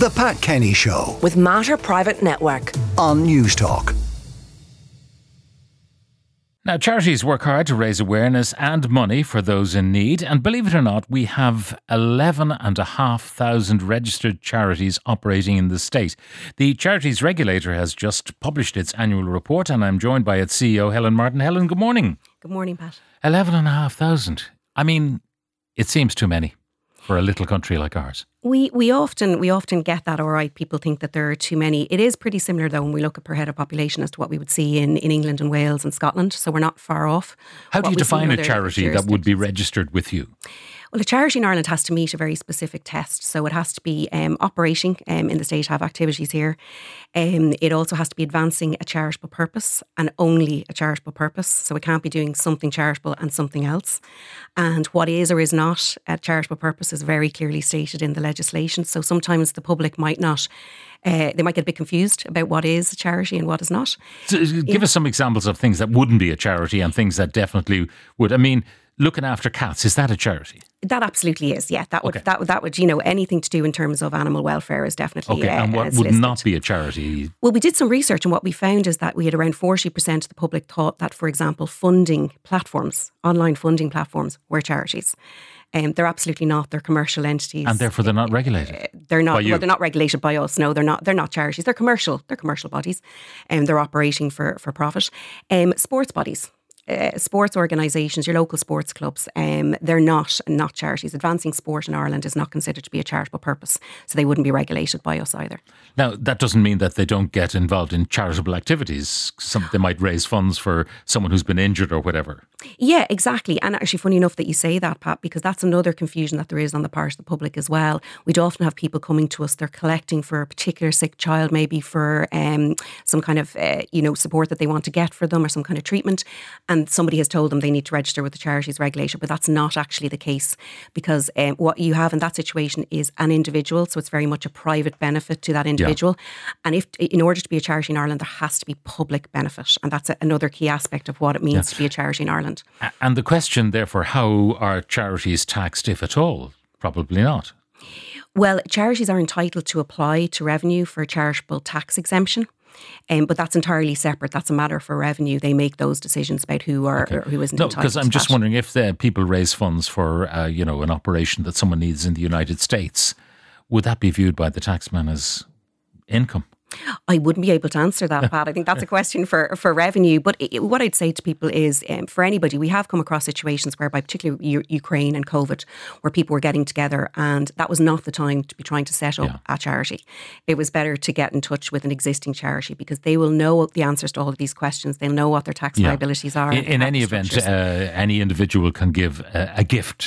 The Pat Kenny Show with Mater Private Network. on Newstalk. Now, charities work hard to raise awareness and money for those in need. And believe it or not, we have 11,500 registered charities operating in the state. The Charities Regulator has just published its annual report, and I'm joined by its CEO, Helen Martin. Helen, good morning. Good morning, Pat. 11,500. I mean, it seems too many for a little country like ours. We we often we often get that all right. People think that there are too many. It is pretty similar though when we look at per head of population as to what we would see in, in England and Wales and Scotland. So we're not far off. How do you we see in define a charity that would be registered with you? Well, a charity in Ireland has to meet a very specific test. So it has to be um, operating um, in the state, have activities here. Um, it also has to be advancing a charitable purpose and only a charitable purpose. So it can't be doing something charitable and something else. And what is or is not a charitable purpose is very clearly stated in the legislation. So sometimes the public might not. Uh, they might get a bit confused about what is a charity and what is not. So, give us some examples of things that wouldn't be a charity and things that definitely would. I mean, looking after cats, is that a charity? That absolutely is, yeah. That would Okay. that would that would you know anything to do in terms of animal welfare is definitely Okay, uh, and what is would listed. not be a charity? Well, we did some research, and what we found is that we had around 40% of the public thought that, for example, funding platforms, online funding platforms, were charities. Um, they're absolutely not. They're commercial entities. And therefore, they're not regulated. they're not. Well, they're not regulated by us. No, they're not. They're not charities. They're commercial. They're commercial bodies, and they're operating for for profit. Um, sports bodies. Uh, sports organisations, your local sports clubs, um, they're not not charities. Advancing sport in Ireland is not considered to be a charitable purpose, so they wouldn't be regulated by us either. Now, that doesn't mean that they don't get involved in charitable activities. Some, they might raise funds for someone who's been injured or whatever. Yeah, exactly. And actually, funny enough that you say that, Pat, because that's another confusion that there is on the part of the public as well. We'd often have people coming to us; they're collecting for a particular sick child, maybe for um, some kind of uh, you know support that they want to get for them or some kind of treatment, and somebody has told them they need to register with the charities regulator, but that's not actually the case because um, what you have in that situation is an individual, so it's very much a private benefit to that individual. And if in order to be a charity in Ireland, there has to be public benefit, and that's a, another key aspect of what it means to be a charity in Ireland. And the question, therefore, how are charities taxed, if at all? Probably not. Well, charities are entitled to apply to revenue for a charitable tax exemption. Um, but that's entirely separate. That's a matter for revenue. They make those decisions about who are or who isn't No, because I'm just that. wondering if the people raise funds for, uh, you know, an operation that someone needs in the United States, would that be viewed by the taxman as income? I wouldn't be able to answer that, Pat. I think that's a question for, for revenue. But i what I'd say to people is um, for anybody, we have come across situations whereby, particularly U- Ukraine and COVID, where people were getting together and that was not the time to be trying to set up Yeah. a charity. It was better to get in touch with an existing charity because they will know the answers to all of these questions. They'll know what their tax Yeah. liabilities are. In, in any event, uh, any individual can give a, a gift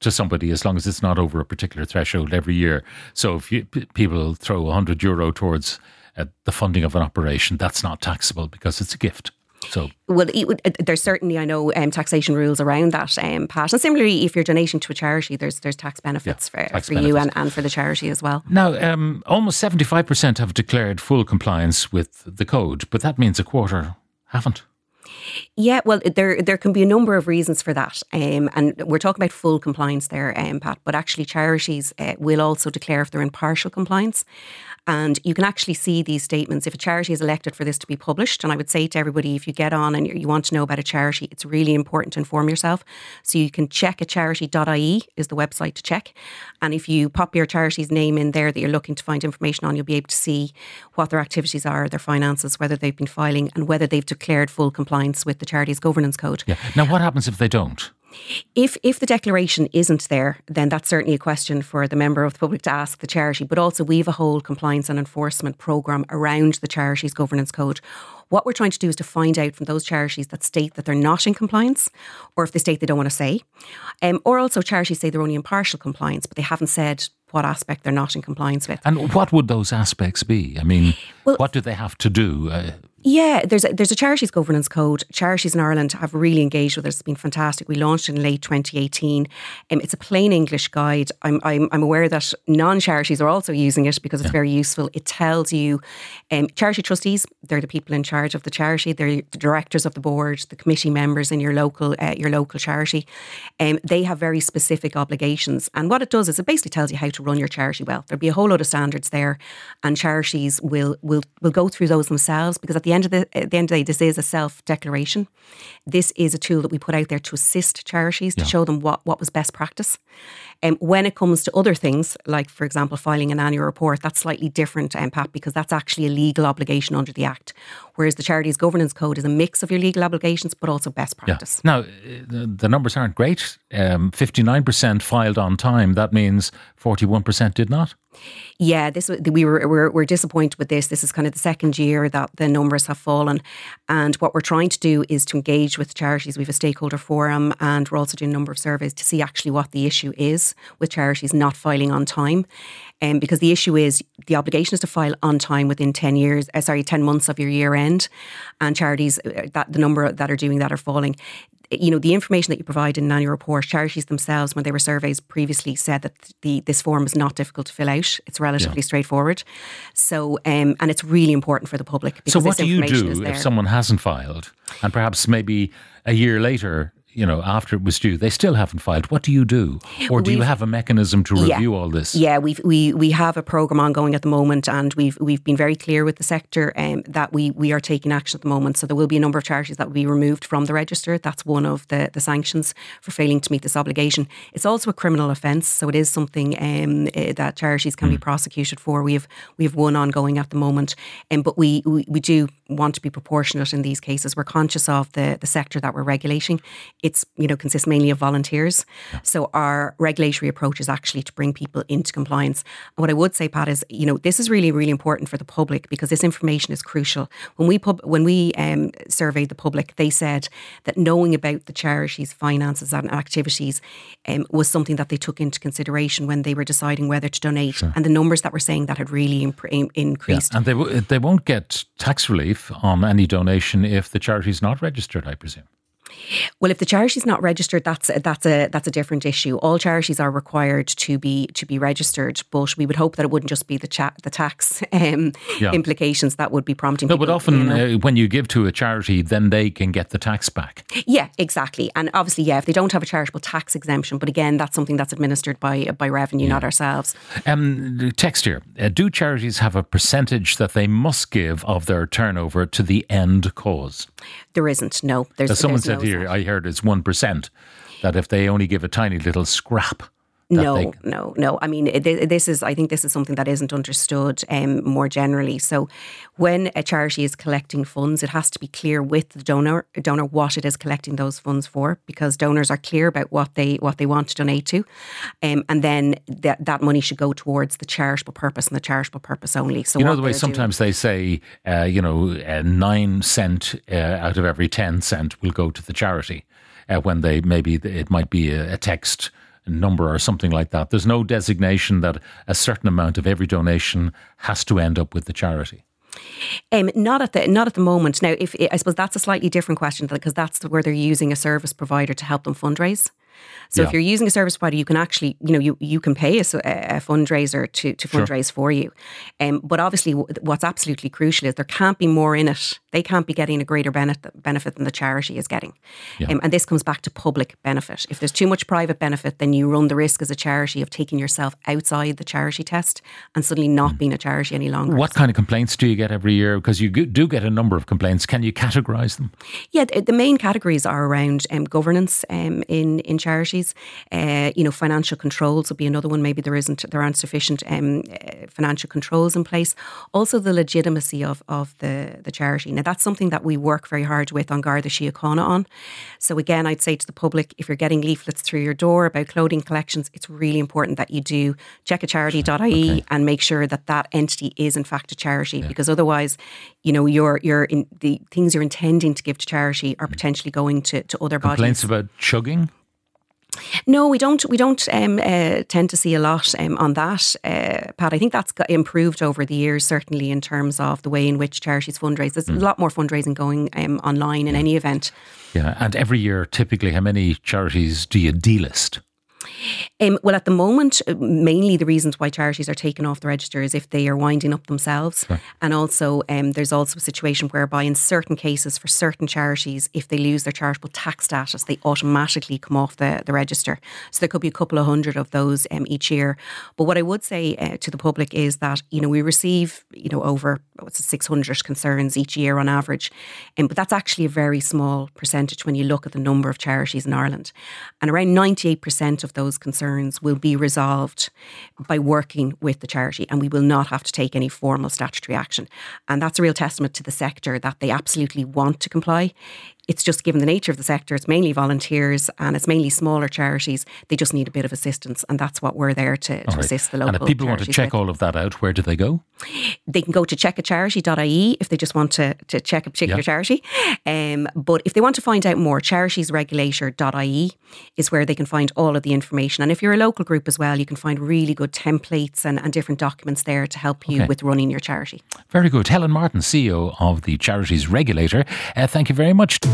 to somebody as long as it's not over a particular threshold every year. So if you, p- people throw 100 euro towards uh, the funding of an operation, that's not taxable because it's a gift. So Well, would, uh, there's certainly I know um, taxation rules around that, um, Pat. And similarly, if you're donating to a charity, there's there's tax benefits for, tax for you and, and for the charity as well. now, um, almost 75% have declared full compliance with the code, but that means a quarter haven't. Yeah, well, there there can be a number of reasons for that, um, and we're talking about full compliance there, um, Pat. But actually, charities uh, will also declare if they're in partial compliance, and you can actually see these statements if a charity is elected for this to be published. And I would say to everybody, if you get on and you want to know about a charity, it's really important to inform yourself. So you can checkacharity.ie is the website to check, and if you pop your charity's name in there that you're looking to find information on, you'll be able to see what their activities are, their finances, whether they've been filing, and whether they've declared full compliance with the charity's governance code. Yeah. Now, what happens if they don't? If if the declaration isn't there, then that's certainly a question for the member of the public to ask the charity. But also, we have a whole compliance and enforcement program around the charity's governance code. What we're trying to do is to find out from those charities that state that they're not in compliance, or if they state they don't want to say, um, or also charities say they're only in partial compliance, but they haven't said what aspect they're not in compliance with. And what would those aspects be? I mean, Well- what do they have to do? Uh, Yeah, there's a, there's a charities governance code. Charities in Ireland have really engaged with us. It's been fantastic. We launched in late 2018. Um, it's a plain English guide. I'm, I'm, I'm aware that non charities are also using it because it's yeah. very useful. It tells you um, charity trustees. They're the people in charge of the charity. They're the directors of the board, the committee members in your local uh, your local charity. Um, they have very specific obligations, and what it does is it basically tells you how to run your charity well. There'll be a whole lot of standards there, and charities will will will go through those themselves because at the end of the at the end of the day, this is a self declaration. This is a tool that we put out there to assist charities to show them what what was best practice. And um, when it comes to other things, like for example filing an annual report, that's slightly different, um, Pat, because that's actually a legal obligation under the Act. Whereas the Charities Governance Code is a mix of your legal obligations, but also best practice. Yeah. Now, the, the numbers aren't great. Um, 59% filed on time. That means 41% did not. Yeah, this we were we're, we're disappointed with this. This is kind of the second year that the numbers have fallen, and what we're trying to do is to engage with charities. We have a stakeholder forum, and we're also doing a number of surveys to see actually what the issue is with charities not filing on time. Um, because the issue is the obligation is to file on time within 10 years, uh, sorry, 10 months of your year end. And charities, uh, that the number that are doing that are falling you know, the information that you provide in an annual report, charities themselves, when they were surveys previously, said that the this form is not difficult to fill out. It's relatively yeah. straightforward. So, um, and it's really important for the public. so, what do you do if someone hasn't filed, and perhaps maybe a year later you know, after it was due, they still haven't filed. What do you do, or do we've, you have a mechanism to review yeah, all this? Yeah, we we we have a program ongoing at the moment, and we've we've been very clear with the sector um, that we we are taking action at the moment. So there will be a number of charities that will be removed from the register. That's one of the the sanctions for failing to meet this obligation. It's also a criminal offence, so it is something um, uh, that charities can mm. be prosecuted for. We have we have one ongoing at the moment, um, but we, we we do want to be proportionate in these cases. We're conscious of the the sector that we're regulating it's you know consists mainly of volunteers. Yeah. So our regulatory approach is actually to bring people into compliance. And what I would say, Pat, is you know this is really really important for the public because this information is crucial. When we pub- when we um, surveyed the public, they said that knowing about the charity's finances and activities um, was something that they took into consideration when they were deciding whether to donate. Sure. And the numbers that were saying that had really imp- increased. Yeah. And they w- they won't get tax relief on any donation if the charity is not registered, I presume. Well, if the charity is not registered, that's a, that's a that's a different issue. All charities are required to be to be registered, but we would hope that it wouldn't just be the cha- the tax um, yeah. implications that would be prompting. No, but often uh, when you give to a charity, then they can get the tax back. Yeah, exactly. And obviously, yeah, if they don't have a charitable tax exemption, but again, that's something that's administered by by revenue, yeah. not ourselves. Um, text here: uh, Do charities have a percentage that they must give of their turnover to the end cause? There isn't. No, there's. As someone there's said here, I heard it's one percent. That if they only give a tiny little scrap no, they... no, no. I mean, this is. I think this is something that isn't understood um, more generally. So, when a charity is collecting funds, it has to be clear with the donor donor what it is collecting those funds for, because donors are clear about what they what they want to donate to, um, and then that that money should go towards the charitable purpose and the charitable purpose only. So, you know the way sometimes doing... they say, uh, you know, uh, nine cent uh, out of every ten cent will go to the charity, uh, when they maybe it might be a, a text number or something like that. There's no designation that a certain amount of every donation has to end up with the charity. Um, not at the not at the moment. Now, if I suppose that's a slightly different question because that's where they're using a service provider to help them fundraise. So yeah. if you're using a service provider, you can actually, you know, you, you can pay a, a fundraiser to, to fundraise sure. for you. Um, but obviously, what's absolutely crucial is there can't be more in it. They can't be getting a greater benefit, benefit than the charity is getting. Yeah. Um, and this comes back to public benefit. If there's too much private benefit, then you run the risk as a charity of taking yourself outside the charity test and suddenly not mm. being a charity any longer. What kind of complaints do you get every year? Because you do get a number of complaints. Can you categorise them? Yeah, the main categories are around um, governance um, in in charities. Uh, you know, financial controls will be another one. Maybe there isn't, there aren't sufficient um, uh, financial controls in place. Also, the legitimacy of of the the charity. Now, that's something that we work very hard with An Garda Síochána on. So again, I'd say to the public, if you're getting leaflets through your door about clothing collections, it's really important that you do checkacharity.ie okay. and make sure that that entity is in fact a charity, yeah. because otherwise, you know, you're you're in the things you're intending to give to charity are potentially going to to other Complaints bodies. about chugging. No, we don't. We don't um, uh, tend to see a lot um, on that, uh, Pat. I think that's got improved over the years, certainly in terms of the way in which charities fundraise. There's mm. a lot more fundraising going um, online in yeah. any event. Yeah, and every year, typically, how many charities do you delist? Um, well, at the moment, uh, mainly the reasons why charities are taken off the register is if they are winding up themselves. And also, um, there's also a situation whereby, in certain cases, for certain charities, if they lose their charitable tax status, they automatically come off the, the register. So there could be a couple of hundred of those um, each year. But what I would say uh, to the public is that, you know, we receive, you know, over what's it, 600 concerns each year on average. Um, but that's actually a very small percentage when you look at the number of charities in Ireland. And around 98% of those concerns will be resolved by working with the charity and we will not have to take any formal statutory action. And that's a real testament to the sector that they absolutely want to comply it's just given the nature of the sector, it's mainly volunteers and it's mainly smaller charities. They just need a bit of assistance, and that's what we're there to, to right. assist the local. And if people want to check with. all of that out, where do they go? They can go to checkacharity.ie if they just want to, to check a particular yeah. charity. Um, but if they want to find out more, charitiesregulator.ie is where they can find all of the information. And if you're a local group as well, you can find really good templates and, and different documents there to help you okay. with running your charity. Very good. Helen Martin, CEO of the Charities Regulator. Uh, thank you very much.